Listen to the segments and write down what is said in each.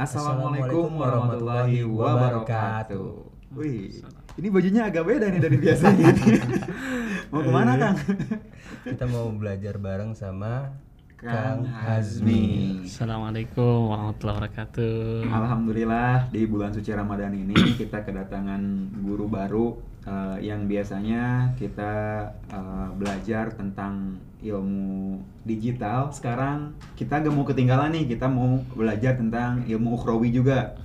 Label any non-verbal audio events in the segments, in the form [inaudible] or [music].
Assalamualaikum warahmatullahi wabarakatuh. Wih, ini bajunya agak beda nih dari biasanya. [laughs] mau ke mana Kang? Kita mau belajar bareng sama Kang Kang Hazmi. Assalamualaikum warahmatullahi wabarakatuh. Alhamdulillah di bulan suci Ramadan ini kita kedatangan guru baru eh, yang biasanya kita eh, belajar tentang ilmu digital. Sekarang kita gak mau ketinggalan nih, kita mau belajar tentang ilmu ukhrawi juga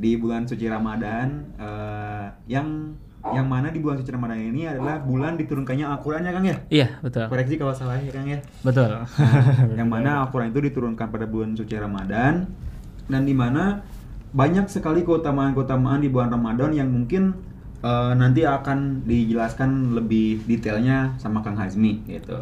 di bulan suci Ramadan eh, yang yang mana di bulan suci Ramadan ini adalah bulan diturunkannya Al-Qur'an ya Kang ya? Iya betul, Koreksi kalau salah ya Kang ya. betul. Nah, yang mana Al-Quran itu diturunkan pada bulan suci Ramadan dan di mana banyak sekali keutamaan-keutamaan di bulan Ramadan yang mungkin eh, nanti akan dijelaskan lebih detailnya sama Kang Hazmi gitu.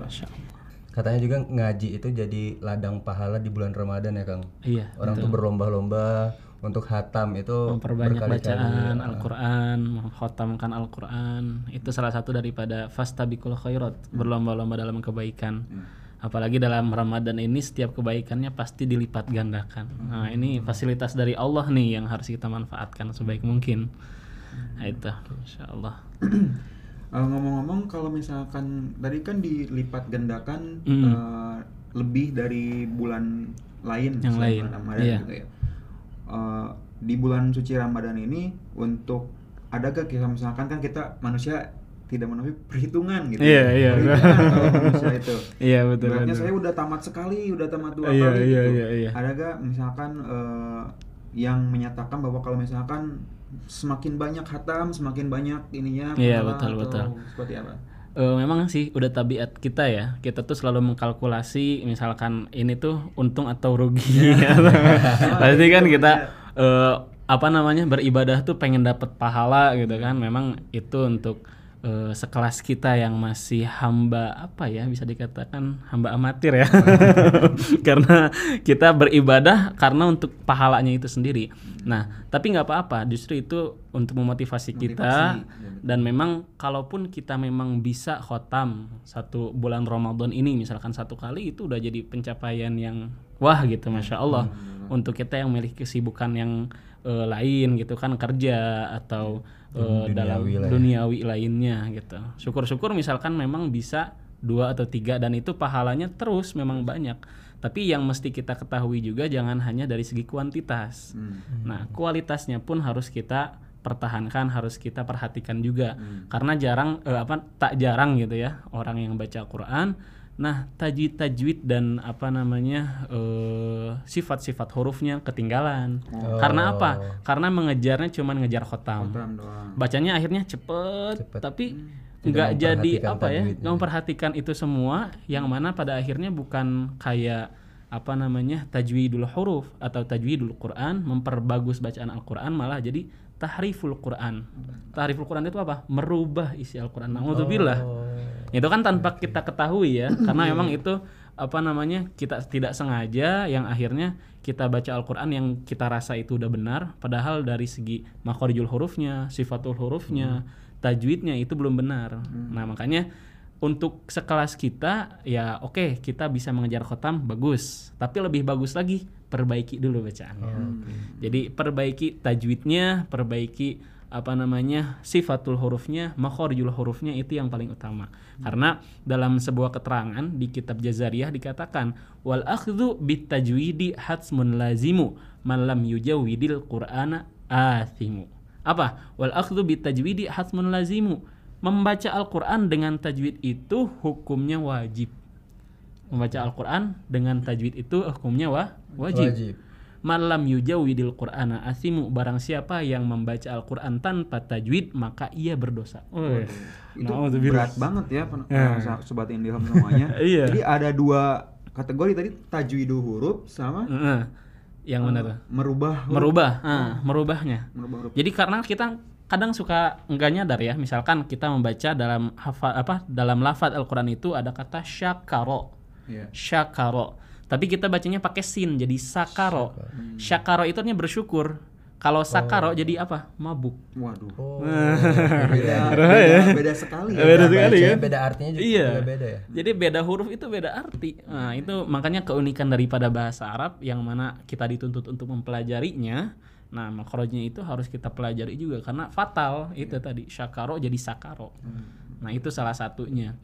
Katanya juga ngaji itu jadi ladang pahala di bulan Ramadan ya Kang. Iya. Orang tuh berlomba-lomba untuk hatam itu Memperbanyak bacaan. Al-Quran, mengkhatamkan Al-Quran. Itu salah satu daripada Fastabikul khairat Berlomba-lomba dalam kebaikan. Apalagi dalam Ramadan ini setiap kebaikannya pasti dilipat gandakan. Nah ini fasilitas dari Allah nih yang harus kita manfaatkan sebaik mungkin Nah itu Insya Allah [clears throat] ngomong-ngomong kalau misalkan tadi kan dilipat gandakan Mm. eh, lebih dari bulan lain Yang lain, Ramadan iya. gitu ya. Eh, di bulan suci Ramadan ini untuk adakah kita misalkan kan kita manusia tidak memenuhi perhitungan gitu. Iya, iya. Perhitungan itu. [laughs] Iya betul Ibaratnya betul. saya udah tamat sekali, udah tamat dua Iya, kali iya, gitu. iya, iya. Adakah misalkan eh, yang menyatakan bahwa kalau misalkan semakin banyak hatam, semakin banyak ininya Iya, betul, atau betul. Seperti apa? Eh, memang sih udah tabiat kita ya. Kita tuh selalu mengkalkulasi misalkan ini tuh untung atau rugi. [laughs] [laughs] Pasti kan kita eh, apa namanya beribadah tuh pengen dapat pahala gitu kan. Memang itu untuk eh, sekelas kita yang masih hamba apa ya bisa dikatakan hamba amatir ya. [laughs] Karena kita beribadah karena untuk pahalanya itu sendiri. Nah tapi nggak apa-apa. Justru itu untuk memotivasi kita. Dan memang kalaupun kita memang bisa khotam satu bulan Ramadan ini misalkan satu kali itu udah jadi pencapaian yang wah gitu masya Allah. Untuk kita yang memiliki kesibukan yang eh, lain gitu kan kerja atau dalam duniawi lah ya. duniawi lainnya gitu syukur-syukur misalkan memang bisa dua atau tiga dan itu pahalanya terus memang banyak tapi yang mesti kita ketahui juga jangan hanya dari segi kuantitas Hmm. Nah, kualitasnya pun harus kita pertahankan, harus kita perhatikan juga. Karena jarang eh, apa tak jarang gitu ya orang yang baca Quran. Nah, tajwid-tajwid dan apa namanya eh, sifat-sifat hurufnya ketinggalan. Karena apa? Karena mengejarnya cuma ngejar khotam. Doang. Bacanya akhirnya cepet, Cepet. tapi Tidak nggak jadi apa ya? Nggak memperhatikan itu semua, yang mana pada akhirnya bukan kayak apa namanya tajwidul huruf atau tajwidul Quran memperbagus bacaan Al-Quran malah jadi tahriful Quran. Tahriful Quran itu apa? Merubah isi Al-Quran. Naudzubillah. Itu kan tanpa kita ketahui ya, [clears throat] karena memang itu apa namanya kita tidak sengaja yang akhirnya kita baca Al-Quran yang kita rasa itu udah benar, padahal dari segi makhorijul hurufnya, sifatul hurufnya, tajwidnya itu belum benar. Nah makanya untuk sekelas kita ya oke kita bisa mengejar khotam bagus, tapi lebih bagus lagi perbaiki dulu bacaannya. Jadi perbaiki tajwidnya, perbaiki apa namanya sifatul hurufnya, makhorijul hurufnya itu yang paling utama. Karena dalam sebuah keterangan di kitab Jazariyah dikatakan wal akhdhu bit tajwidi hatsmun lazimu man lam yujawwidil qur'ana athimu. Apa? Wal akhdhu bit tajwidi hatsmun lazimu. Membaca Al-Qur'an dengan tajwid itu hukumnya wajib. Membaca Al-Qur'an dengan tajwid itu hukumnya wa wajib. Wajib. Malam yujawidil Qur'ana asimu barang siapa yang membaca Al-Qur'an tanpa tajwid maka ia berdosa. Itu berat banget ya, pen- Ya. eh, sobat Indihome semuanya. [laughs] Iya. Jadi ada dua kategori tadi tajwidul huruf sama Heeh. Yang mana tuh? merubah huruf. Merubah, ah, merubahnya. merubah huruf. Jadi karena kita kadang suka enggak nyadar ya, misalkan kita membaca dalam hafal apa dalam lafaz Al-Qur'an itu ada kata syakaro. Iya. Syakaro. Tapi kita bacanya pakai sin jadi sakaro. Syakaro itu artinya bersyukur. Kalau sakaro jadi apa? Mabuk. Waduh. Oh. [laughs] Beda, beda, beda sekali. ya. Beda sekali kan? Beda artinya juga, Iya. juga beda ya. Jadi beda huruf itu beda arti. Nah, itu makanya keunikan daripada bahasa Arab yang mana kita dituntut untuk mempelajarinya. Nah, makrojnya itu harus kita pelajari juga karena fatal itu tadi syakaro jadi sakaro. Nah, itu salah satunya.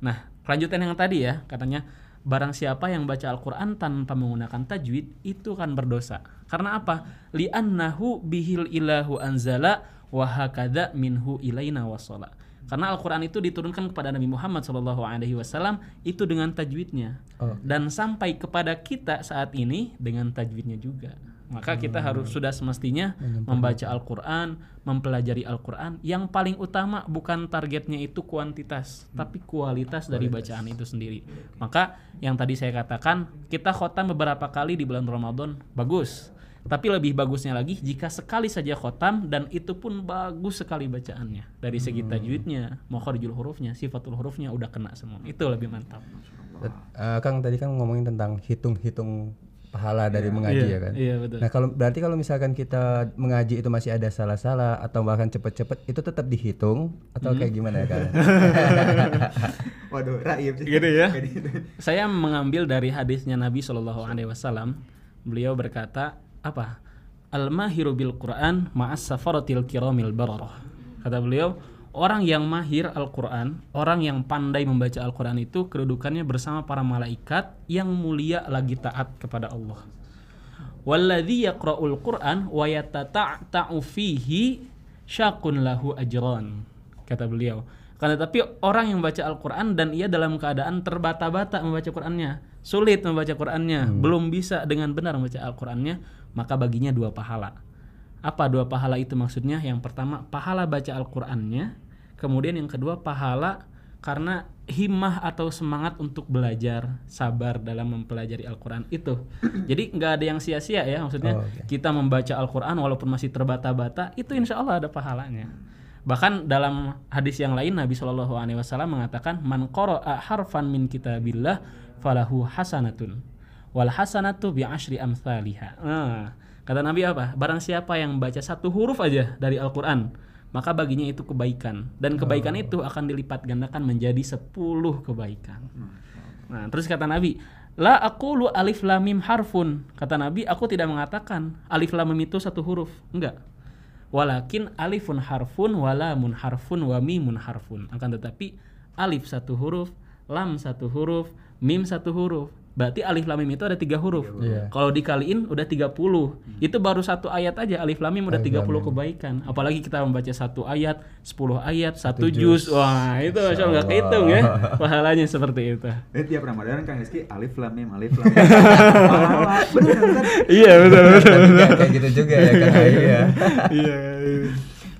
Nah, kelanjutan yang tadi ya, katanya barang siapa yang baca Al-Qur'an tanpa menggunakan tajwid itu kan berdosa. Karena apa? Li'annahu bihil ilahu anzala wa hakadha minhu ilaina wasala. Karena Al-Qur'an itu diturunkan kepada Nabi Muhammad SAW alaihi wasallam itu dengan tajwidnya. Oh. Dan sampai kepada kita saat ini dengan tajwidnya juga. Maka kita harus sudah semestinya membaca Al-Qur'an, mempelajari Al-Qur'an. Yang paling utama bukan targetnya itu kuantitas, tapi kualitas dari bacaan itu sendiri. Maka yang tadi saya katakan, kita khotam beberapa kali di bulan Ramadan, bagus. Tapi lebih bagusnya lagi jika sekali saja khotam dan itu pun bagus sekali bacaannya. Dari segi tajwidnya, makharijul hurufnya, sifatul hurufnya udah kena semua. Itu lebih mantap. Eh, Kang tadi kan ngomongin tentang hitung-hitung pahala dari mengaji Iya, ya kan. Iya, betul. Nah kalau berarti kalau misalkan kita mengaji itu masih ada salah-salah atau bahkan cepet-cepet itu tetap dihitung atau Hmm. kayak gimana ya kan? [laughs] Waduh, raib sih. Gitu ya. Gitu. Saya mengambil dari hadisnya Nabi Shallallahu Alaihi Wasallam. Beliau berkata apa? Al mahiru bil Quran ma'as safaratil kiramil bararah. Kata beliau, orang yang mahir Al-Quran, orang yang pandai membaca Al-Quran itu kedudukannya bersama para malaikat yang mulia lagi taat kepada Allah. Walladzi yaqra'ul Qur'an wa yatata'ta'u fihi syakun lahu ajran. Kata beliau. Karena tapi orang yang baca Al-Qur'an dan ia dalam keadaan terbata-bata membaca Qur'annya, sulit membaca Qur'annya, belum bisa dengan benar membaca Al-Qur'annya, maka baginya dua pahala. Apa dua pahala itu maksudnya? Yang pertama, pahala baca Al-Qur'annya, kemudian yang kedua pahala karena himmah atau semangat untuk belajar, sabar dalam mempelajari Al-Qur'an itu. [clears throat] Jadi nggak ada yang sia-sia ya maksudnya. Oh, oke. Kita membaca Al-Qur'an walaupun masih terbata-bata, itu insya Allah ada pahalanya. Bahkan dalam hadis yang lain Nabi Shallallahu alaihi wasallam mengatakan man qara'a harfan min kitabillah falahu hasanatun wal hasanatu bi asyri amsalihha. Nah, kata Nabi apa? Barang siapa yang baca satu huruf aja dari Al-Qur'an, maka baginya itu kebaikan dan kebaikan itu akan dilipat gandakan menjadi 10 kebaikan. Nah, terus kata Nabi, La aqulu alif lam mim harfun. Kata Nabi, aku tidak mengatakan alif lam mim itu satu huruf. Enggak. Walakin alifun harfun, walamun harfun, wa mimun harfun. Akan tetapi alif satu huruf, lam satu huruf, mim satu huruf. Berarti alif lam mim itu ada tiga huruf. Iya. Kalau dikaliin udah 30. Itu baru satu ayat aja alif lam mim udah 30 kebaikan. Apalagi kita membaca satu ayat, 10 ayat, satu juz. Wah, itu Masya Allah nggak kehitung ya. [laughs] Pahalanya seperti itu. Eh, tiap Ramadan Kang Rizky alif lam mim alif lam mim. Pahala. Bener bener. Iya, betul betul. Kayak gitu juga ya Kang Ayu ya. [laughs] Iya.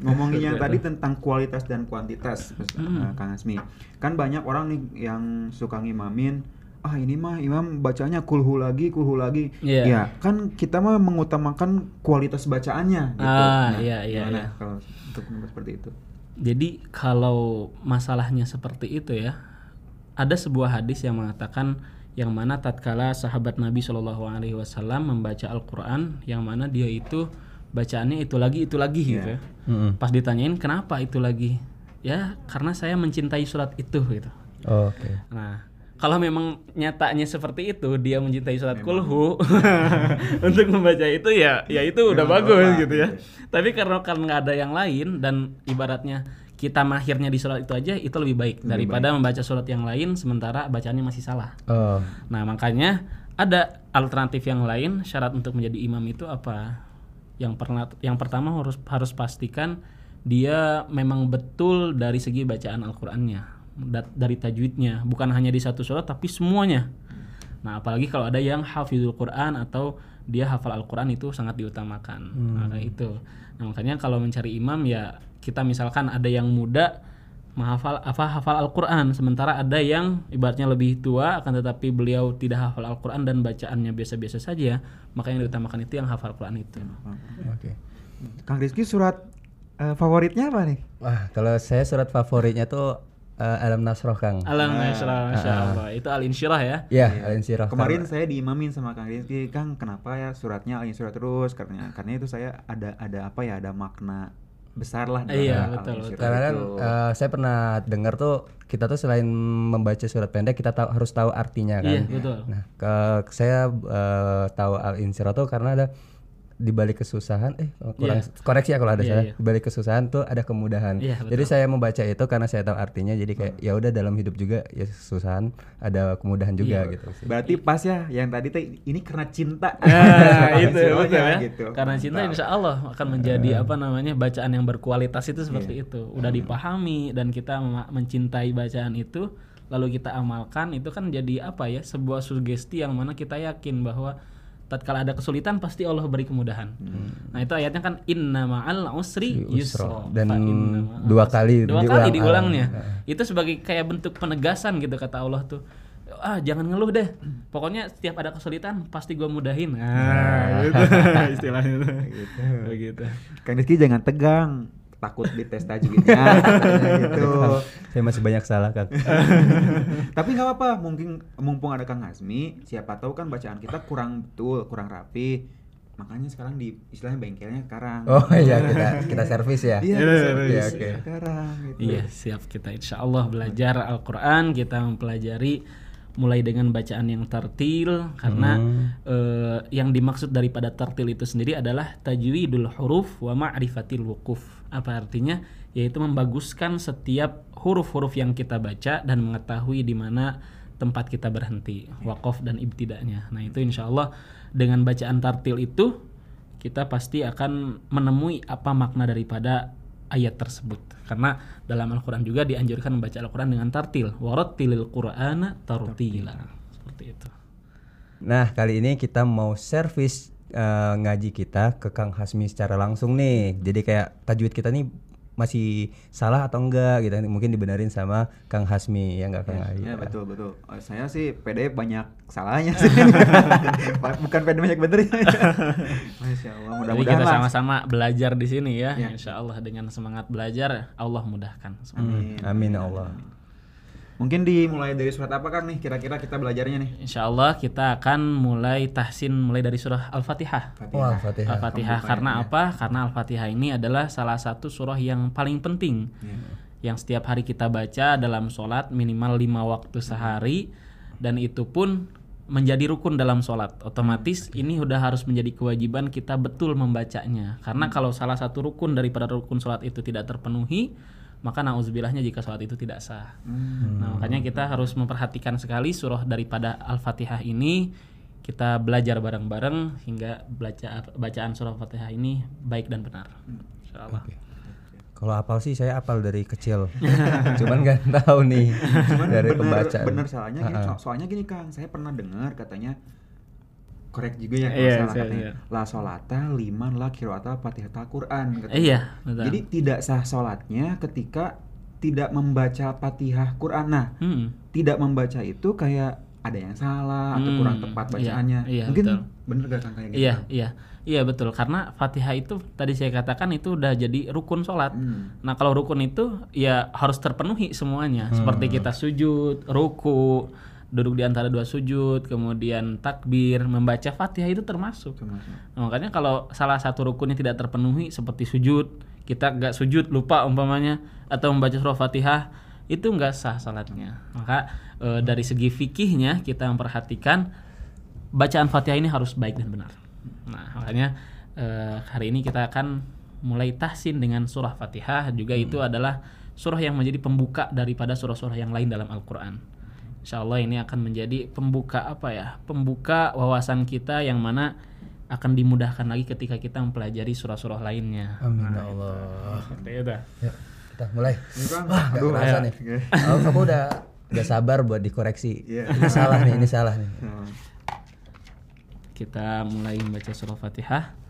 Ngomongin yang tadi tentang kualitas dan kuantitas, Mas, eh, Kang Asmi. Kan banyak orang nih yang suka ngimamin, ah ini mah imam bacanya kulhu lagi, kulhu lagi. Iya. Ya, kan kita mah mengutamakan kualitas bacaannya gitu. Ah, iya, iya, gimana iya. kalau untuk seperti itu? Jadi kalau masalahnya seperti itu ya, ada sebuah hadis yang mengatakan yang mana tatkala sahabat Nabi Shallallahu Alaihi Wasallam membaca Al-Quran, yang mana dia itu bacaannya itu lagi itu lagi gitu. ya. Mm-mm. Pas ditanyain kenapa itu lagi, ya karena saya mencintai surat itu gitu. Oke. Nah, kalau memang nyatanya seperti itu, dia mencintai surat kulhu [laughs] untuk membaca itu ya, ya itu udah Memang bagus apa, gitu ya. gitu. Tapi karena kan nggak ada yang lain dan ibaratnya kita mahirnya di surat itu aja itu lebih baik daripada membaca surat yang lain sementara bacaannya masih salah. Oh. Nah, makanya ada alternatif yang lain syarat untuk menjadi imam itu apa? Yang pernah yang pertama harus harus pastikan dia memang betul dari segi bacaan Al-Qur'annya, dari tajwidnya, bukan hanya di satu surat tapi semuanya. Nah, apalagi kalau ada yang hafizul Quran atau dia hafal Al-Qur'an itu sangat diutamakan. Nah, kayak itu. Nah, makanya kalau mencari imam ya kita misalkan ada yang muda menghafal apa hafal Al-Qur'an sementara ada yang ibaratnya lebih tua akan tetapi beliau tidak hafal Al-Qur'an dan bacaannya biasa-biasa saja, maka yang diutamakan itu yang hafal Al-Qur'an itu. Oke. Kang Rizky surat eh, favoritnya apa nih? Wah, kalau saya surat favoritnya tuh eh, Alam Nasroh Kang. Alam nasrah, masya Allah. Itu al insyirah ya. Ya, Al Insyirah. Kemarin saya diimamin sama Kang Rizky, Kang kenapa ya suratnya al surat terus? Karena karena itu saya ada ada apa ya ada makna besar lah Iya, betul, Al-Insyirah Karena kan eh, saya pernah dengar tuh kita tuh selain membaca surat pendek kita tahu harus tahu artinya kan. Iya, betul. Nah, ke saya eh, tahu Al Insyirah tuh karena ada di balik kesusahan eh kurang koreksi ya kalau ada Iya, saya iya. di balik kesusahan tuh ada kemudahan. Iya, jadi saya membaca itu karena saya tahu artinya jadi kayak ya udah dalam hidup juga ya kesusahan ada kemudahan juga Iya. gitu sih. Berarti pas ya yang tadi teh ini karena cinta. Ya, [laughs] itu betul ya. gitu. Karena cinta insya Allah akan menjadi apa namanya bacaan yang berkualitas itu seperti itu. Udah dipahami dan kita mencintai bacaan itu, lalu kita amalkan itu kan jadi apa ya sebuah sugesti yang mana kita yakin bahwa tatkala ada kesulitan pasti Allah beri kemudahan. Nah itu ayatnya kan inna ma'al usri yusra. Dan dua kali dua diulang. kali diulangnya. Itu sebagai kayak bentuk penegasan gitu kata Allah tuh. Ah jangan ngeluh deh. Pokoknya setiap ada kesulitan pasti gua mudahin. Nah, gitu [laughs] istilahnya. Gitu. Begitu. Kang Rizky jangan tegang, takut dites tajwidnya [laughs] katanya gitu. Saya masih banyak salah kan. [laughs] Tapi nggak apa-apa, mungkin mumpung ada Kang Hasmi, siapa tahu kan bacaan kita kurang betul, kurang rapi. Makanya sekarang di istilahnya bengkelnya sekarang. Oh iya kita kita servis ya. Iya, Iya, service iya, oke. sekarang gitu. Iya, siap kita insya Allah belajar Al-Quran, kita mempelajari mulai dengan bacaan yang tartil karena eh, yang dimaksud daripada tartil itu sendiri adalah tajwidul huruf wa ma'rifatil wukuf. Apa artinya? Yaitu membaguskan setiap huruf-huruf yang kita baca dan mengetahui di mana tempat kita berhenti, wakof dan ibtidanya. Nah, itu insya Allah dengan bacaan tartil itu kita pasti akan menemui apa makna daripada ayat tersebut. Karena dalam Al-Qur'an juga dianjurkan membaca Al-Qur'an dengan tartil. Warattilil qur'ana tartila. Seperti itu. Nah, kali ini kita mau servis eh, ngaji kita ke Kang Hasmi secara langsung nih. Jadi kayak tajwid kita nih masih salah atau enggak gitu. Mungkin dibenerin sama Kang Hasmi ya enggak Kang Ayi. Ya betul betul. Oh, saya sih PD banyak salahnya sih. [laughs] Bukan PD banyak benernya. [laughs] Masya Allah. jadi Mudah-mudahan kita sama-sama belajar di sini ya Ya. Insya Allah dengan semangat belajar Allah mudahkan semuanya. Hmm, Amin ya Allah. Mungkin dimulai dari surat apa kan nih? Kira-kira kita belajarnya nih. Insya Allah kita akan mulai tahsin mulai dari surah Al-Fatihah. Oh, Al-Fatihah. Al-Fatihah. Karena apa? Karena Al-Fatihah ini adalah salah satu surah yang paling penting. Yang setiap hari kita baca dalam sholat minimal lima waktu sehari. Dan itu pun menjadi rukun dalam sholat. Otomatis ini udah harus menjadi kewajiban kita betul membacanya. Karena kalau salah satu rukun daripada rukun sholat itu tidak terpenuhi maka nauzubillahnya jika sholat itu tidak sah. Nah makanya kita harus memperhatikan sekali surah daripada al-fatihah ini. Kita belajar bareng-bareng hingga baca bacaan surah al-fatihah ini baik dan benar. Insya Allah. Kalau apal sih saya apal dari kecil. [laughs] Cuman nggak tahu nih Cuman dari bener, pembacaan. bener salahnya gini, so- soalnya gini Kang, saya pernah dengar katanya korek juga ya kalau Iya, salah saya- katanya iya. la solata liman la kiroata fatihata Quran katanya. Iya, betul. Jadi tidak sah sholatnya ketika tidak membaca fatihah Quran. Nah, Hmm. tidak membaca itu kayak ada yang salah atau Hmm, kurang tepat iya, bacaannya. iya, Mungkin betul. bener gak Kang kayak gitu? Iya, iya. Iya betul karena Fatihah itu tadi saya katakan itu udah jadi rukun sholat. Hmm. Nah kalau rukun itu ya harus terpenuhi semuanya. Seperti kita sujud, ruku, duduk di antara dua sujud, kemudian takbir, membaca Fatihah itu termasuk. Termasuk. Nah, makanya kalau salah satu rukunnya tidak terpenuhi seperti sujud, kita nggak sujud lupa umpamanya atau membaca surah Fatihah itu nggak sah salatnya. Maka eh, dari segi fikihnya kita memperhatikan bacaan Fatihah ini harus baik dan benar. Nah, makanya eh, hari ini kita akan mulai tahsin dengan surah Fatihah juga itu adalah surah yang menjadi pembuka daripada surah-surah yang lain dalam Al-Qur'an. Insya Allah ini akan menjadi pembuka apa ya? Pembuka wawasan kita yang mana akan dimudahkan lagi ketika kita mempelajari surah-surah lainnya. Amin ya Allah. Seperti itu. Ya, kita mulai. Ini, Kang. Wah, nggak Aduh, kerasa nih. Oke. Oh, kamu udah udah sabar buat dikoreksi. Iya. Ini salah nih, ini salah nih. Hmm. Kita mulai membaca surah Fatihah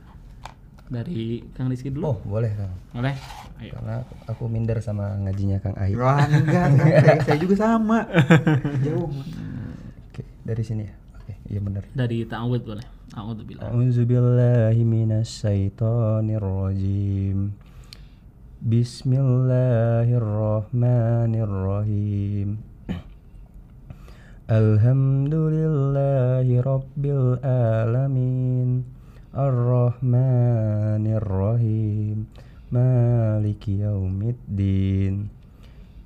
dari Kang Rizky dulu. Oh, boleh Kang. Boleh? Ayo. Karena aku minder sama ngajinya Kang Ai. Wah, enggak, enggak. [laughs] Saya- juga sama. Jauh. Oke, dari sini ya. Oke, iya benar. Dari ta'awud boleh. A'udzu billahi minasyaitonir rajim. Bismillahirrahmanirrahim. [clears throat] Alhamdulillahi rabbil alamin Ar-Rahmanir-Rahim. Maliki yaumiddin.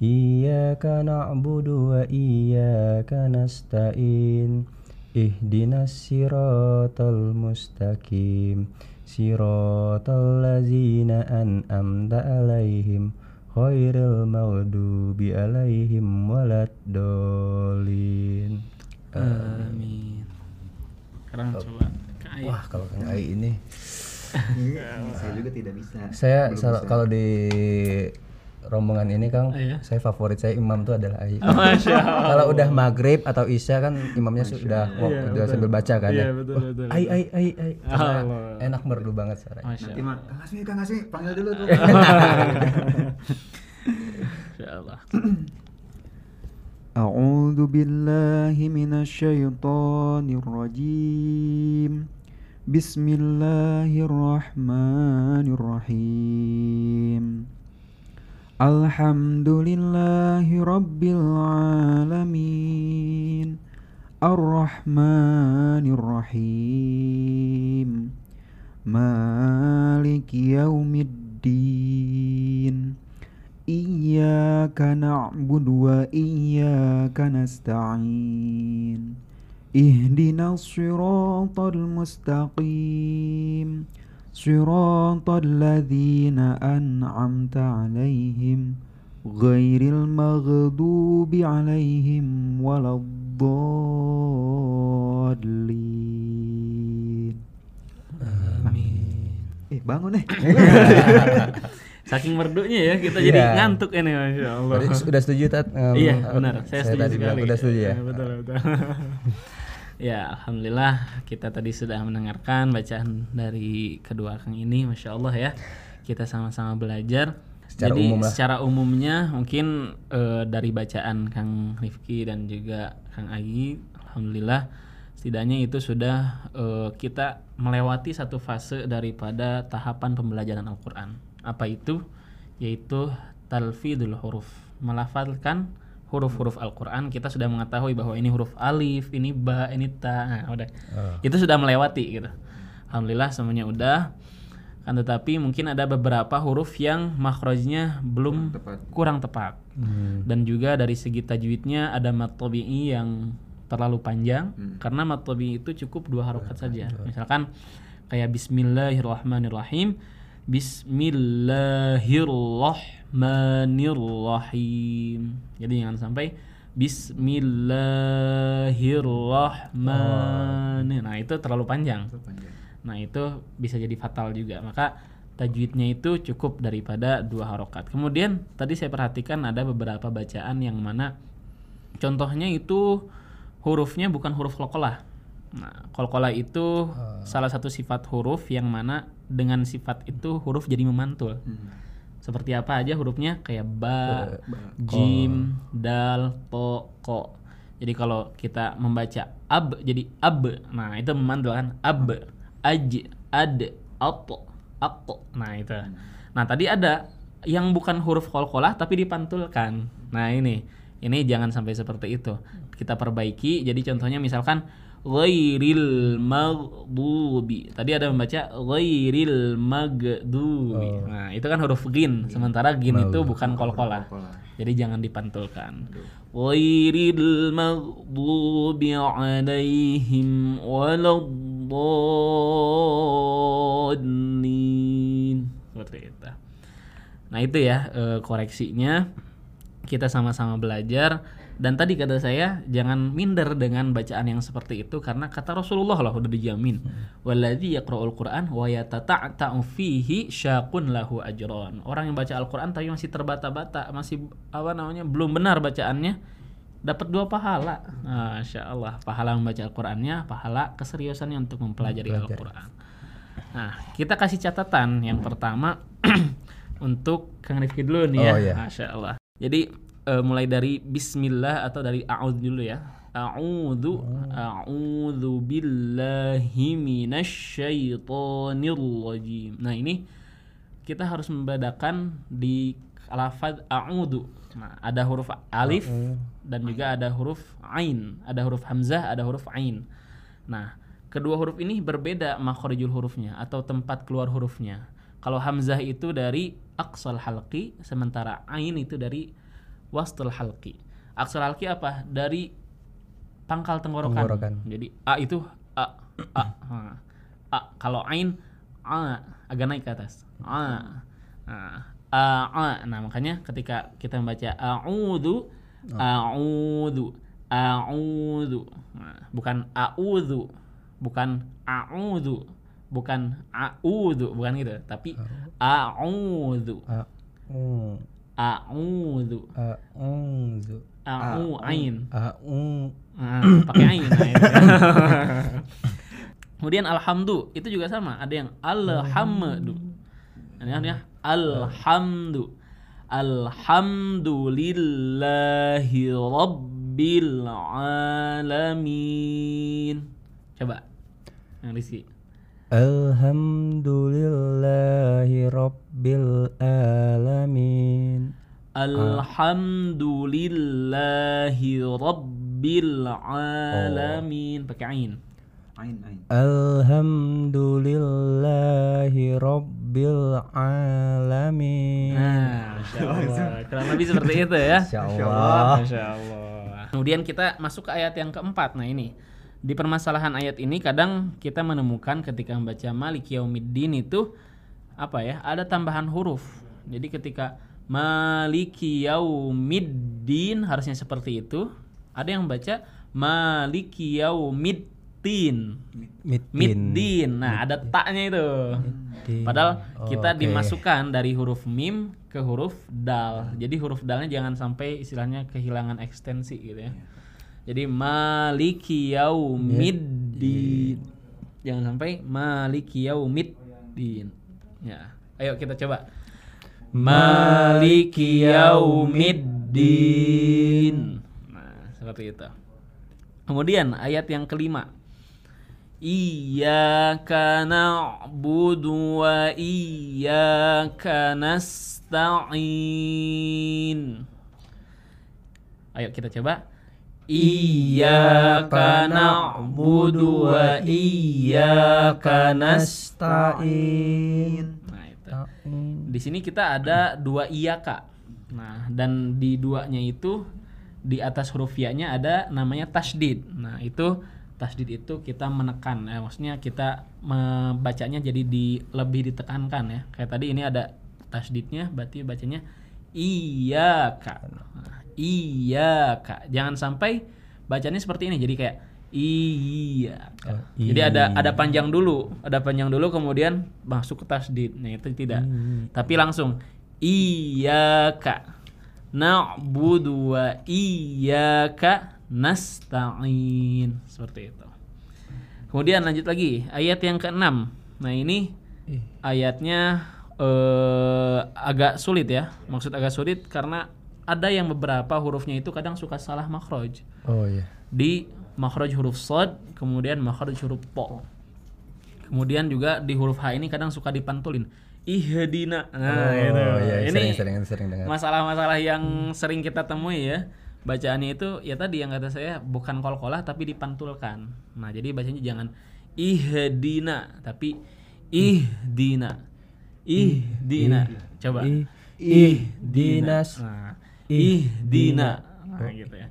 Iyyaka na'budu wa iyyaka nasta'in. Ihdinas siratal mustaqim. Siratal ladzina an'amta alaihim Khairil maghdubi alaihim waladdallin. Amin. Sekarang coba Ai. Wah, kalau Kang Ai ini saya juga tidak bisa. Saya sal- kalau di rombongan ini Kang, oh, iya? saya favorit saya imam itu adalah Ai. Oh, Kalau udah maghrib atau isya kan imamnya Masya sudah Iya, udah betul. sambil baca kan. Ya. Iya, betul, oh, betul, ai ai ai ai. Oh, enak merdu banget suara. Nanti mah Kang Asmi Kang Asmi panggil dulu tuh. Insyaallah. A'udzu billahi minasy syaithanir rajim. Bismillahirrahmanirrahim. Alhamdulillahi Rabbil Alamin. Ar-Rahmanirrahim. Maliki Yawmiddin Iyaka na'budu wa iyaka nasta'in. يوم الدين إياك نعبد وإياك نستعين اهدنا الصراط المستقيم صراط الذين أنعمت عليهم غير المغضوب عليهم ولا الضالين Eh bangun eh [laughs] Saking merdunya ya kita jadi Iya. ngantuk ini Masya Allah. Tadi sudah setuju Tat? Em, Iya em, benar, saya, setuju tadi bilang sekali. udah setuju ya. Iya, betul betul. [laughs] ya alhamdulillah kita tadi sudah mendengarkan bacaan dari kedua kang ini, masya Allah ya. Kita sama-sama belajar. Secara Jadi umum lah. secara umumnya mungkin eh, dari bacaan Kang Rifki dan juga Kang Agi, alhamdulillah setidaknya itu sudah eh, kita melewati satu fase daripada tahapan pembelajaran Al-Quran. Apa itu? Yaitu talfidul huruf, melafalkan huruf-huruf Al-Quran. Kita sudah mengetahui bahwa ini huruf alif, ini ba, ini ta. Nah, udah. Itu sudah melewati gitu. Alhamdulillah semuanya udah. Kan tetapi mungkin ada beberapa huruf yang makhrajnya belum tepat. kurang tepat. Hmm. Dan juga dari segi tajwidnya ada mat tabi'i yang terlalu panjang karena mat tabi'i itu cukup dua harokat saja. Misalkan kayak Bismillahirrahmanirrahim, Bismillahirrahmanirrahim. Jadi jangan sampai Bismillahirrahmanirrahim. Nah itu terlalu panjang. Nah itu bisa jadi fatal juga. Maka tajwidnya itu cukup daripada dua harokat. Kemudian tadi saya perhatikan ada beberapa bacaan yang mana contohnya itu hurufnya bukan huruf kolkolah. Nah, kolkolah itu salah satu sifat huruf yang mana dengan sifat itu huruf jadi memantul. Seperti apa aja hurufnya? Kayak ba, jim, dal, to, ko. Jadi kalau kita membaca ab jadi ab. Nah, itu memantul kan? Ab, aj, ad, ato, ato. Nah, itu. Nah, tadi ada yang bukan huruf kolkolah tapi dipantulkan. Nah, ini. Ini jangan sampai seperti itu. Kita perbaiki. Jadi contohnya misalkan ghairil maghdubi. Tadi ada membaca ghairil maghdubi. Nah, itu kan huruf gin. Sementara gin itu bukan kolkolah. Jadi jangan dipantulkan. Ghairil maghdubi alaihim waladdallin. Seperti itu. Nah, itu ya eh, koreksinya. Kita sama-sama belajar dan tadi kata saya jangan minder dengan bacaan yang seperti itu karena kata Rasulullah lah udah dijamin. Waladzi yaqra'ul Qur'an wa yatata'ta'u fihi syaqun lahu ajran. Orang yang baca Al-Qur'an tapi masih terbata-bata, masih apa namanya? belum benar bacaannya dapat dua pahala. Masya Allah, pahala membaca Al-Qur'annya, pahala keseriusannya untuk mempelajari Al-Qur'an. Nah, kita kasih catatan yang pertama [clears throat] untuk Kang Rifki dulu nih ya. Oh, iya. Masya Allah. Jadi eh, mulai dari Bismillah atau dari A'udzu dulu ya. A'udzu A'udzu billahi minasyaitonir rajim. Nah ini kita harus membedakan di lafaz a'udhu. Nah, ada huruf alif dan juga ada huruf ain, ada huruf hamzah, ada huruf ain. Nah, kedua huruf ini berbeda makhorijul hurufnya atau tempat keluar hurufnya. Kalau hamzah itu dari aqsal halqi, sementara ain itu dari wastul halqi. Aqsal halqi apa? Dari pangkal tenggorokan. Tenggorokan. Jadi a itu a a. A. Kalau ain a agak naik ke atas. A. A, a. Nah, makanya ketika kita membaca a'udzu a'udzu a'udzu. Nah, bukan a'udzu, bukan a'udzu, bukan a'udzu, bukan gitu, tapi a'udzu. A'u A'udzu. a'udzu A'u ain. a'u Nah, pakai ain. [laughs] Kemudian alhamdu itu juga sama. Ada yang alhamdu. Ini kan ya alhamdu. Alhamdulillahi rabbil alamin. Coba. Yang Rizky. Alhamdulillahi Rabbil Alamin Alhamdulillahi rabbil alamin. Pakai ain. Ain, ain. Alhamdulillahi Rabbil Alamin Nah, Masya Allah. Kurang lebih seperti itu ya. Insya Allah Masya Allah. Kemudian kita masuk ke ayat yang keempat. Nah ini di permasalahan ayat ini kadang kita menemukan ketika membaca Malik Yaumiddin itu apa ya? Ada tambahan huruf. Jadi ketika Maliki Yaumiddin harusnya seperti itu. Ada yang baca Maliki Yaumiddin. Middin. Nah, ada taknya itu. Middin. Padahal kita Oke. dimasukkan dari huruf mim ke huruf dal. Jadi huruf dalnya jangan sampai istilahnya kehilangan ekstensi gitu ya. Jadi maliki yaumiddin. Jangan sampai maliki yaumiddin. Ya. Ayo kita coba. Maliki yaumiddin. Nah, seperti itu. Kemudian ayat yang kelima. Iyyaka na'budu wa iyyaka nasta'in. Ayo kita coba. Iyyaka na'budu wa iyyaka nasta'in. Nah, itu. Di sini kita ada dua iyaka. Nah, dan di duanya itu di atas huruf ya-nya ada namanya tasdid. Nah, itu tasdid itu kita menekan ya, maksudnya kita membacanya jadi di lebih ditekankan ya. Kayak tadi ini ada tasdidnya berarti bacanya iyaka. Nah, iyaka. Jangan sampai bacanya seperti ini jadi kayak iya. Oh, Jadi ada ada panjang dulu, ada panjang dulu kemudian masuk ke tasdid. Nah, itu tidak. Tapi langsung iyyaka na'budu wa iyyaka nasta'in. Seperti itu. Kemudian lanjut lagi ayat yang keenam. Nah, ini ayatnya eh, agak sulit ya. Maksud agak sulit karena ada yang beberapa hurufnya itu kadang suka salah makhraj Oh iya di makhraj huruf sod, kemudian makhraj huruf po. Kemudian juga di huruf H ini kadang suka dipantulin. Ihdina. Nah, Oh gitu. iya ini sering, sering, sering dengar masalah-masalah yang sering kita temui ya. Bacaannya itu ya tadi yang kata saya bukan kolkolah tapi dipantulkan. Nah, jadi bacanya jangan ihdina tapi ihdina. Ihdina. Coba. Ih, ihdinas Nah, ihdina. Nah, gitu ya.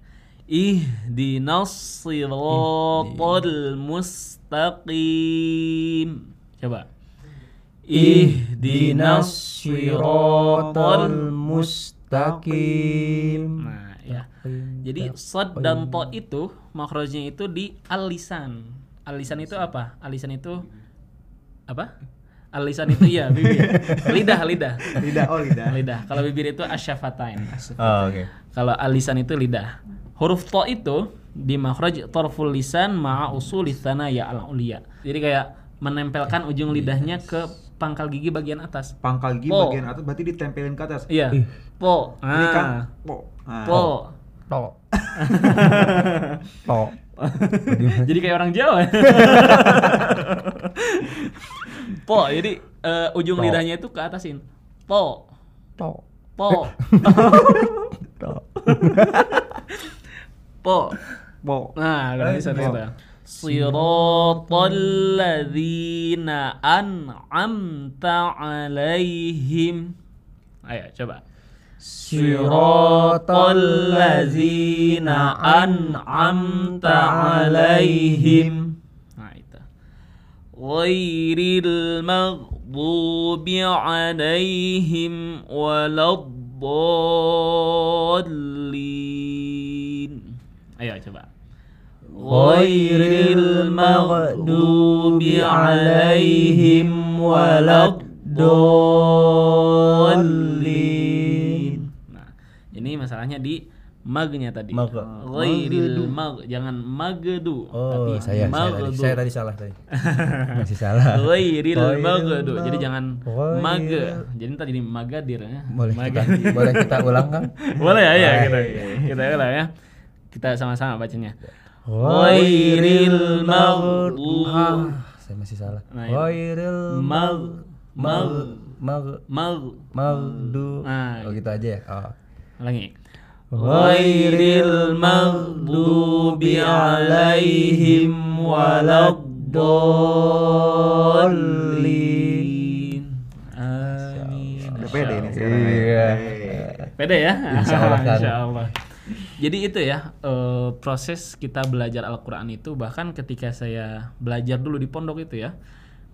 Ihdinas siratal mustaqim. Coba. Ihdinas siratal mustaqim Nah, ya. Jadi sad dan to itu makhrajnya itu di al-lisan. Al-lisan itu apa? Al-lisan itu apa? Al-lisan itu iya bibir. Lidah, lidah. Lidah, oh lidah. Lidah. Kalau bibir itu asyafatain. Oh oke Kalau alisan itu lidah. Huruf to itu di makhraj tarful lisan ma'a usuli ya al ulia. Jadi kayak menempelkan ujung lidahnya ke pangkal gigi bagian atas. Pangkal gigi Po. bagian atas berarti ditempelin ke atas. Iya. Po. Ini kan Ah. po. Ah. Po. To To [laughs] Jadi kayak orang Jawa. [laughs] Po, jadi eh, ujung Po. lidahnya itu ke atasin. Po, Tok. po, Tok. [laughs] [laughs] po. Po. Nah, kalau bisa Po. kita. Siratal ladzina an'amta alaihim. Ayo coba. Siratal ladzina an'amta alaihim. Itu. Ghairil maghdubi alaihim waladdallin. Ayo coba. Ghairil maghdubi alaihim waladdallin. Nah, ini masalahnya di magnya tadi. Mag. Ghairil mag, jangan magdu, Oh, tapi saya, saya tadi, saya tadi salah tadi. [laughs] Masih salah. Ghairil magdu. Jadi mag- jangan mag. Jadi tadi di magadir ya. Boleh kita, Magadir. boleh kita ulang kan? [laughs] Boleh ya, ya kita kita ulang ya. Kita sama-sama bacanya. Ghairil maghdubi. Ah, saya masih salah. Nah, itu. Ghairil Mag- mag mag Mag. magdu. Nah, Oh gitu aja ya. Oh. Ulangi. Ghairil maghdubi alaihim waladdallin. Amin. Udah pede nih sekarang. Iya. Pede ya? [laughs] Insya Allah kan. Insya Allah. Jadi itu ya eh, proses kita belajar Al-Quran itu bahkan ketika saya belajar dulu di pondok itu ya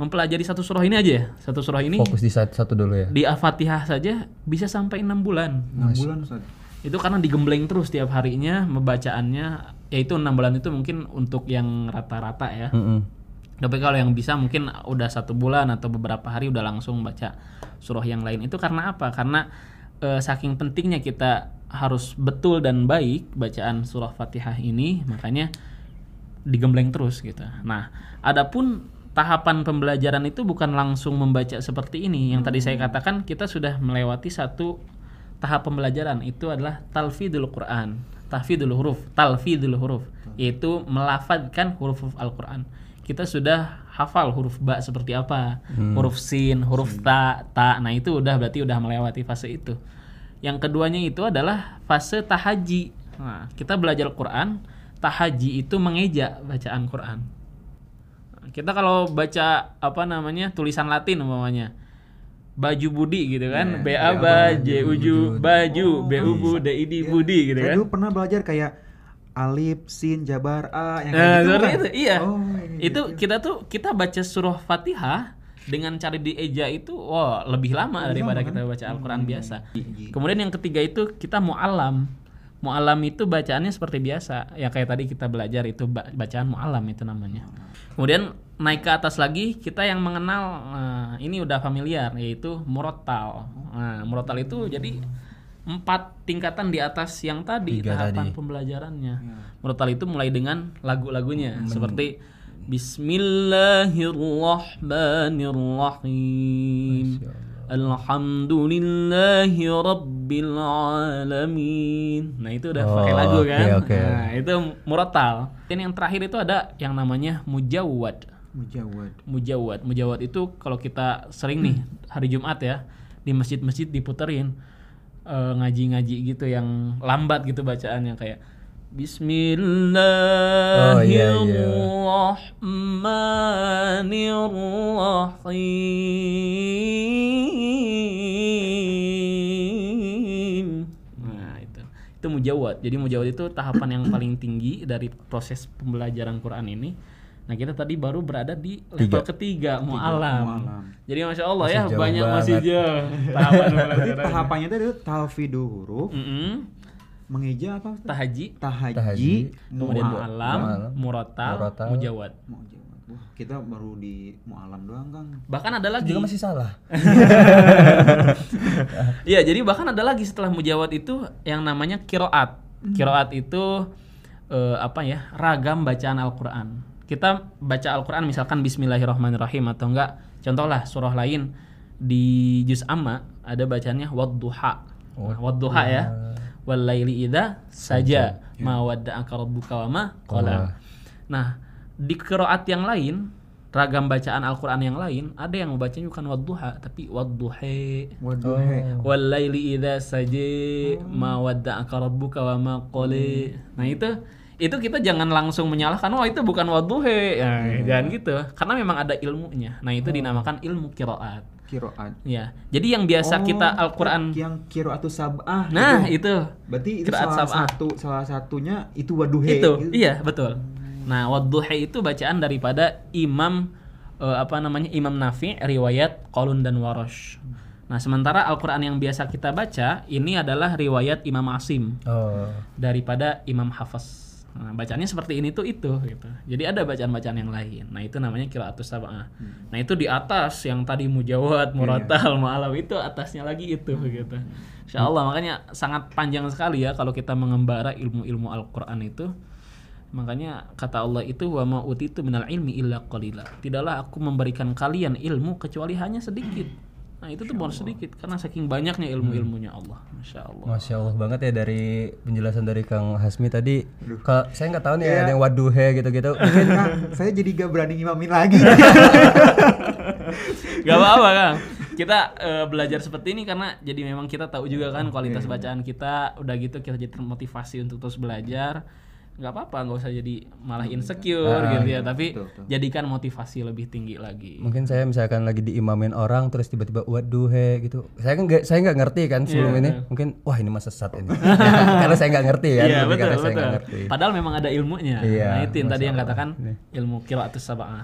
mempelajari satu surah ini aja ya satu surah ini Fokus di satu, satu dulu ya. di Al-Fatihah saja bisa sampai enam bulan 6 bulan Ustaz. Itu karena digembleng terus tiap harinya membacaannya. Yaitu enam bulan itu mungkin untuk yang rata-rata ya. Mm-mm. tapi kalau yang bisa mungkin udah satu bulan atau beberapa hari udah langsung baca surah yang lain. Itu karena apa? Karena eh, saking pentingnya kita harus betul dan baik bacaan surah fatihah ini makanya digembleng terus gitu. Nah adapun tahapan pembelajaran itu bukan langsung membaca seperti ini. Yang tadi saya katakan kita sudah melewati satu tahap pembelajaran itu adalah talfidul Quran tahfidul huruf talfidul huruf yaitu melafadzkan huruf-huruf Al-Quran. Kita sudah hafal huruf ba seperti apa? Huruf sin huruf ta ta. Nah itu udah berarti udah melewati fase itu. Yang keduanya itu adalah fase tahaji. Nah, kita belajar Quran tahaji itu mengeja bacaan Quran. Kita kalau baca apa namanya tulisan Latin umpamanya baju budi gitu kan B A B J uju baju B U Bu D I D budi gitu Saya kan dulu pernah belajar kayak alif, sin, jabar, a yang kayak Nah, gitu kan? itu iya Oh, iya, itu kita tuh kita baca surah Fatihah dengan cara dieja itu wah lebih lama daripada kita baca Al-Qur'an biasa. Kemudian yang ketiga itu kita mu'alam. Mu'alam itu bacaannya seperti biasa. Ya kayak tadi kita belajar itu ba- bacaan mu'alam itu namanya. Kemudian naik ke atas lagi kita yang mengenal nah, ini udah familiar yaitu murotal. Nah, murotal itu jadi empat tingkatan di atas yang tadi Tiga tahapan tadi. pembelajarannya. Murotal itu mulai dengan lagu-lagunya seperti Bismillahirrahmanirrahim. Alhamdulillahi Rabbil Alamin Nah itu udah Oh, pakai lagu kan oke. Nah itu murotal Dan yang terakhir itu ada yang namanya mujawad Mujawad. Mujawad Mujawad itu kalau kita sering nih hari Jumat ya Di masjid-masjid diputerin eh, Ngaji-ngaji gitu yang lambat gitu bacaannya kayak Oh, iya, iya. Bismillahirrahmanirrahim. Nah, itu. Itu mujawad. Jadi mujawad itu tahapan yang paling tinggi dari proses pembelajaran Quran ini. Nah, kita tadi baru berada di level Tiga. ketiga, mu'alam. mu'alam. Jadi Masya Allah Masih ya, jauh banyak masih banget. jauh [laughs] tahapan Berarti tahapannya tadi itu talfidu huruf, Mm-mm. mengeja apa? Tahaji, Tahaji, Tahaji, kemudian mu'alam. mu'alam, murotal, murotal. mujawad. Mujawad. Wah, kita baru di mu'alam doang, Kang. Bahkan ada lagi. Juga masih salah. [laughs] Iya, jadi bahkan ada lagi setelah mujawad itu yang namanya kiroat. Kiroat itu eh, apa ya? Ragam bacaan Al-Qur'an. Kita baca Al-Qur'an misalkan bismillahirrahmanirrahim atau enggak contohlah surah lain di juz amma ada bacanya wadduha. Nah, wadduha ya. Wal laili idza saja ma wadda'aka rabbuka wa ma qala. Nah, di qiraat yang lain ragam bacaan Al-Qur'an yang lain, ada yang membacanya bukan wadduha tapi wadduhe. Waduh. Oh. he. Wal laili idza saji ma wadda'aka rabbuka wa ma qali. Nah, itu itu kita jangan langsung menyalahkan wah itu bukan wadduhe. Ya, jangan gitu. Karena memang ada ilmunya. Nah, itu dinamakan ilmu qiraat. Kiroat. Ya. Jadi yang biasa kita Oh, Al-Qur'an yang kiroatu sabah. Nah, gitu. itu. Berarti itu salah sab'ah. satu salah satunya itu waduhe. itu gitu. iya betul nah wadduha itu bacaan daripada imam eh, apa namanya imam nafi riwayat qalun dan warosh nah sementara Al-Quran yang biasa kita baca ini adalah riwayat imam asim Oh. daripada imam hafaz Nah, bacaannya seperti ini tuh itu gitu. Jadi ada bacaan-bacaan yang lain. Nah, itu namanya qiraatus sab'ah. Nah, itu di atas yang tadi mujawad, muratal, mu'alaw itu atasnya lagi itu gitu. Insya Allah makanya sangat panjang sekali ya kalau kita mengembara ilmu-ilmu Al-Qur'an itu. Makanya kata Allah itu wa ma utitu minal ilmi illa qalila. Tidaklah aku memberikan kalian ilmu kecuali hanya sedikit. Nah, itu tuh baru sedikit karena saking banyaknya ilmu-ilmunya Allah. Masya Allah. Masya Allah banget ya dari penjelasan dari Kang Hasmi tadi. Kalau saya nggak tahu nih Iya. ada yang waduhe gitu-gitu. [laughs] Mungkin saya jadi gak berani ngimamin lagi. [laughs] Gak apa-apa Kang. Kita eh, belajar seperti ini karena jadi memang kita tahu juga kan kualitas Iya. bacaan kita udah gitu kita jadi termotivasi untuk terus belajar. Gak apa-apa, nggak usah jadi malah insecure Ah, gitu ya. Tapi betul, betul. jadikan motivasi lebih tinggi lagi. Mungkin saya misalkan lagi diimamin orang terus tiba-tiba waduhe gitu. Saya kan nggak saya nggak ngerti kan sebelum Iya, ini. Mungkin wah ini mah sesat ini. [laughs] Karena saya nggak ngerti kan. Iya lebih betul karena saya betul. nggak ngerti. Padahal memang ada ilmunya. Iya, nah itu yang tadi yang katakan Nih. ilmu qiraatus sab'ah.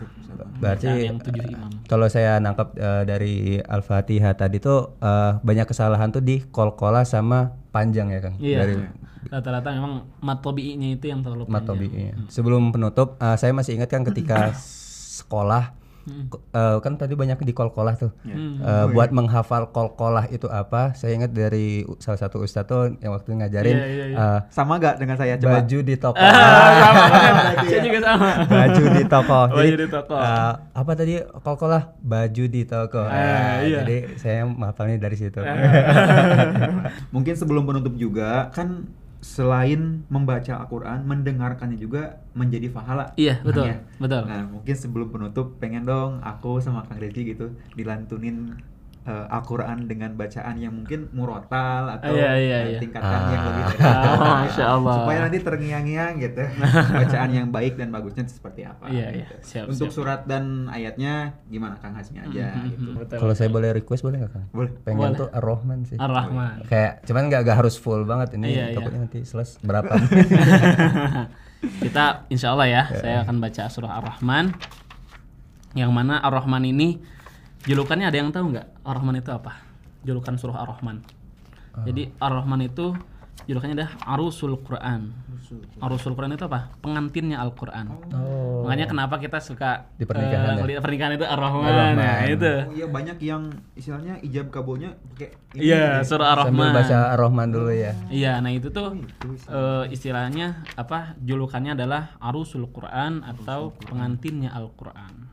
Berarti Bacaan yang tujuh imam. kalau saya nangkap eh, dari Al-Fatihah tadi tuh eh, banyak kesalahan tuh di kol-kola sama panjang ya Kang. Iya. Dari Rata-rata memang matobi'inya itu yang terlalu panjang. Matobi. iya. Sebelum penutup, eh, saya masih ingat kan ketika sekolah ko- eh, kan tadi banyak di kol-kolah tuh. Eh, buat menghafal kol-kolah itu apa? Saya ingat dari salah satu ustadz tuh yang waktu ngajarin Iya, iya, eh, Sama gak dengan saya coba? baju di toko. sama, [laughs] Saya juga sama. baju di toko. [laughs] Baju di toko. eh, apa tadi kol-kolah? Baju di toko. Ah, Nah, iya. Jadi saya menghafalnya dari situ. [laughs] Mungkin sebelum penutup juga kan selain membaca Al-Quran, mendengarkannya juga menjadi pahala. Iya, betul, Nah, ya. betul. Nah, mungkin sebelum penutup pengen dong aku sama Kang Rizky gitu dilantunin eh, Al-Quran dengan bacaan yang mungkin murotal atau Iya, iya, eh, iya. tingkatan yang Ah. lebih Ah, Masya Allah. supaya nanti terngiang-ngiang gitu [laughs] bacaan yang baik dan bagusnya seperti apa Iya, iya. gitu. Siap, untuk siap. surat dan ayatnya gimana Kang Hasmi aja Mhm, gitu betul. Kalau saya boleh request boleh nggak Kang? boleh Pengen Boleh. tuh Ar-Rahman sih. Ar-Rahman. Kayak cuman nggak nggak harus full banget ini Iya, iya. takutnya nanti seles berapa. [laughs] Kita insya Allah ya, saya akan baca surah Ar-Rahman. Yang mana Ar-Rahman ini julukannya ada yang tahu nggak? Ar-Rahman itu apa? Julukan surah Ar-Rahman. Jadi Ar-Rahman itu julukannya adalah Arusul Quran. Arusul Quran itu apa? Pengantinnya Al-Quran. oh. Makanya kenapa kita suka Di pernikahan eh, ya? pernikahan itu Ar-Rahman. Ar-Rahman. Nah, itu. oh iya banyak yang istilahnya ijab kabulnya pakai ini Iya, ya. surah Sambil Ar-Rahman. baca Ar-Rahman dulu ya. Iya, nah itu tuh itu eh, istilahnya apa? Julukannya adalah Arusul Quran atau pengantinnya Al-Quran.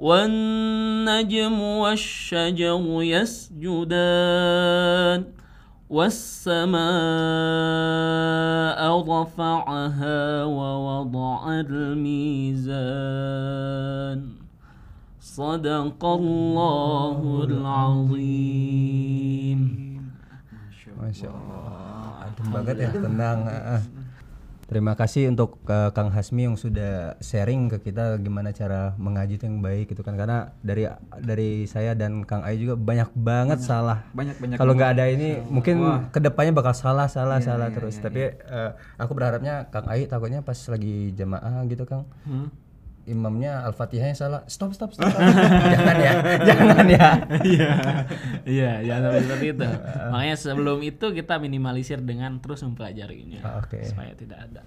والنجم والشجر يسجدان والسماء رفعها ووضع الميزان صدق الله العظيم Masya Allah. Adem banget ya, tenang. Terima kasih untuk eh, Kang Hasmi yang sudah sharing ke kita gimana cara mengaji itu yang baik gitu kan. Karena dari dari saya dan Kang Ai juga banyak banget salah. banyak banyak Kalau nggak ada ini mungkin ke depannya bakal salah salah salah terus. Tapi eh, aku berharapnya Kang Ai takutnya pas lagi jamaah gitu Kang. Imamnya Al-Fatihahnya salah. Stop stop stop. jangan ya. Jangan ya. Iya, iya, jangan sampai seperti itu. [laughs] Makanya sebelum itu kita minimalisir dengan terus mempelajarinya Ah, oke. supaya tidak ada.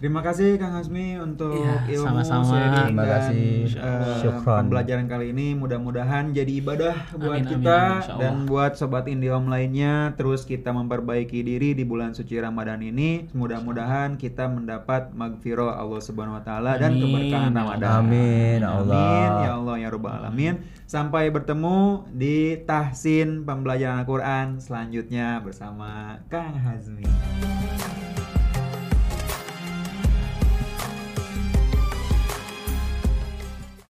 Terima kasih Kang Hasmi untuk Iya, ilmu sama-sama. sharing Terima dan, kasih. Syukron. pembelajaran kali ini mudah-mudahan jadi ibadah buat Amin, kita amin, dan buat sobat Indiom lainnya terus kita memperbaiki diri di bulan suci Ramadan ini mudah-mudahan kita mendapat magfirah Allah Subhanahu wa taala dan keberkahan ya Ramadan. Amin, ya Allah. Amin ya Allah ya rabbal alamin. Sampai bertemu di tahsin pembelajaran Al-Qur'an selanjutnya bersama Kang Hazmi.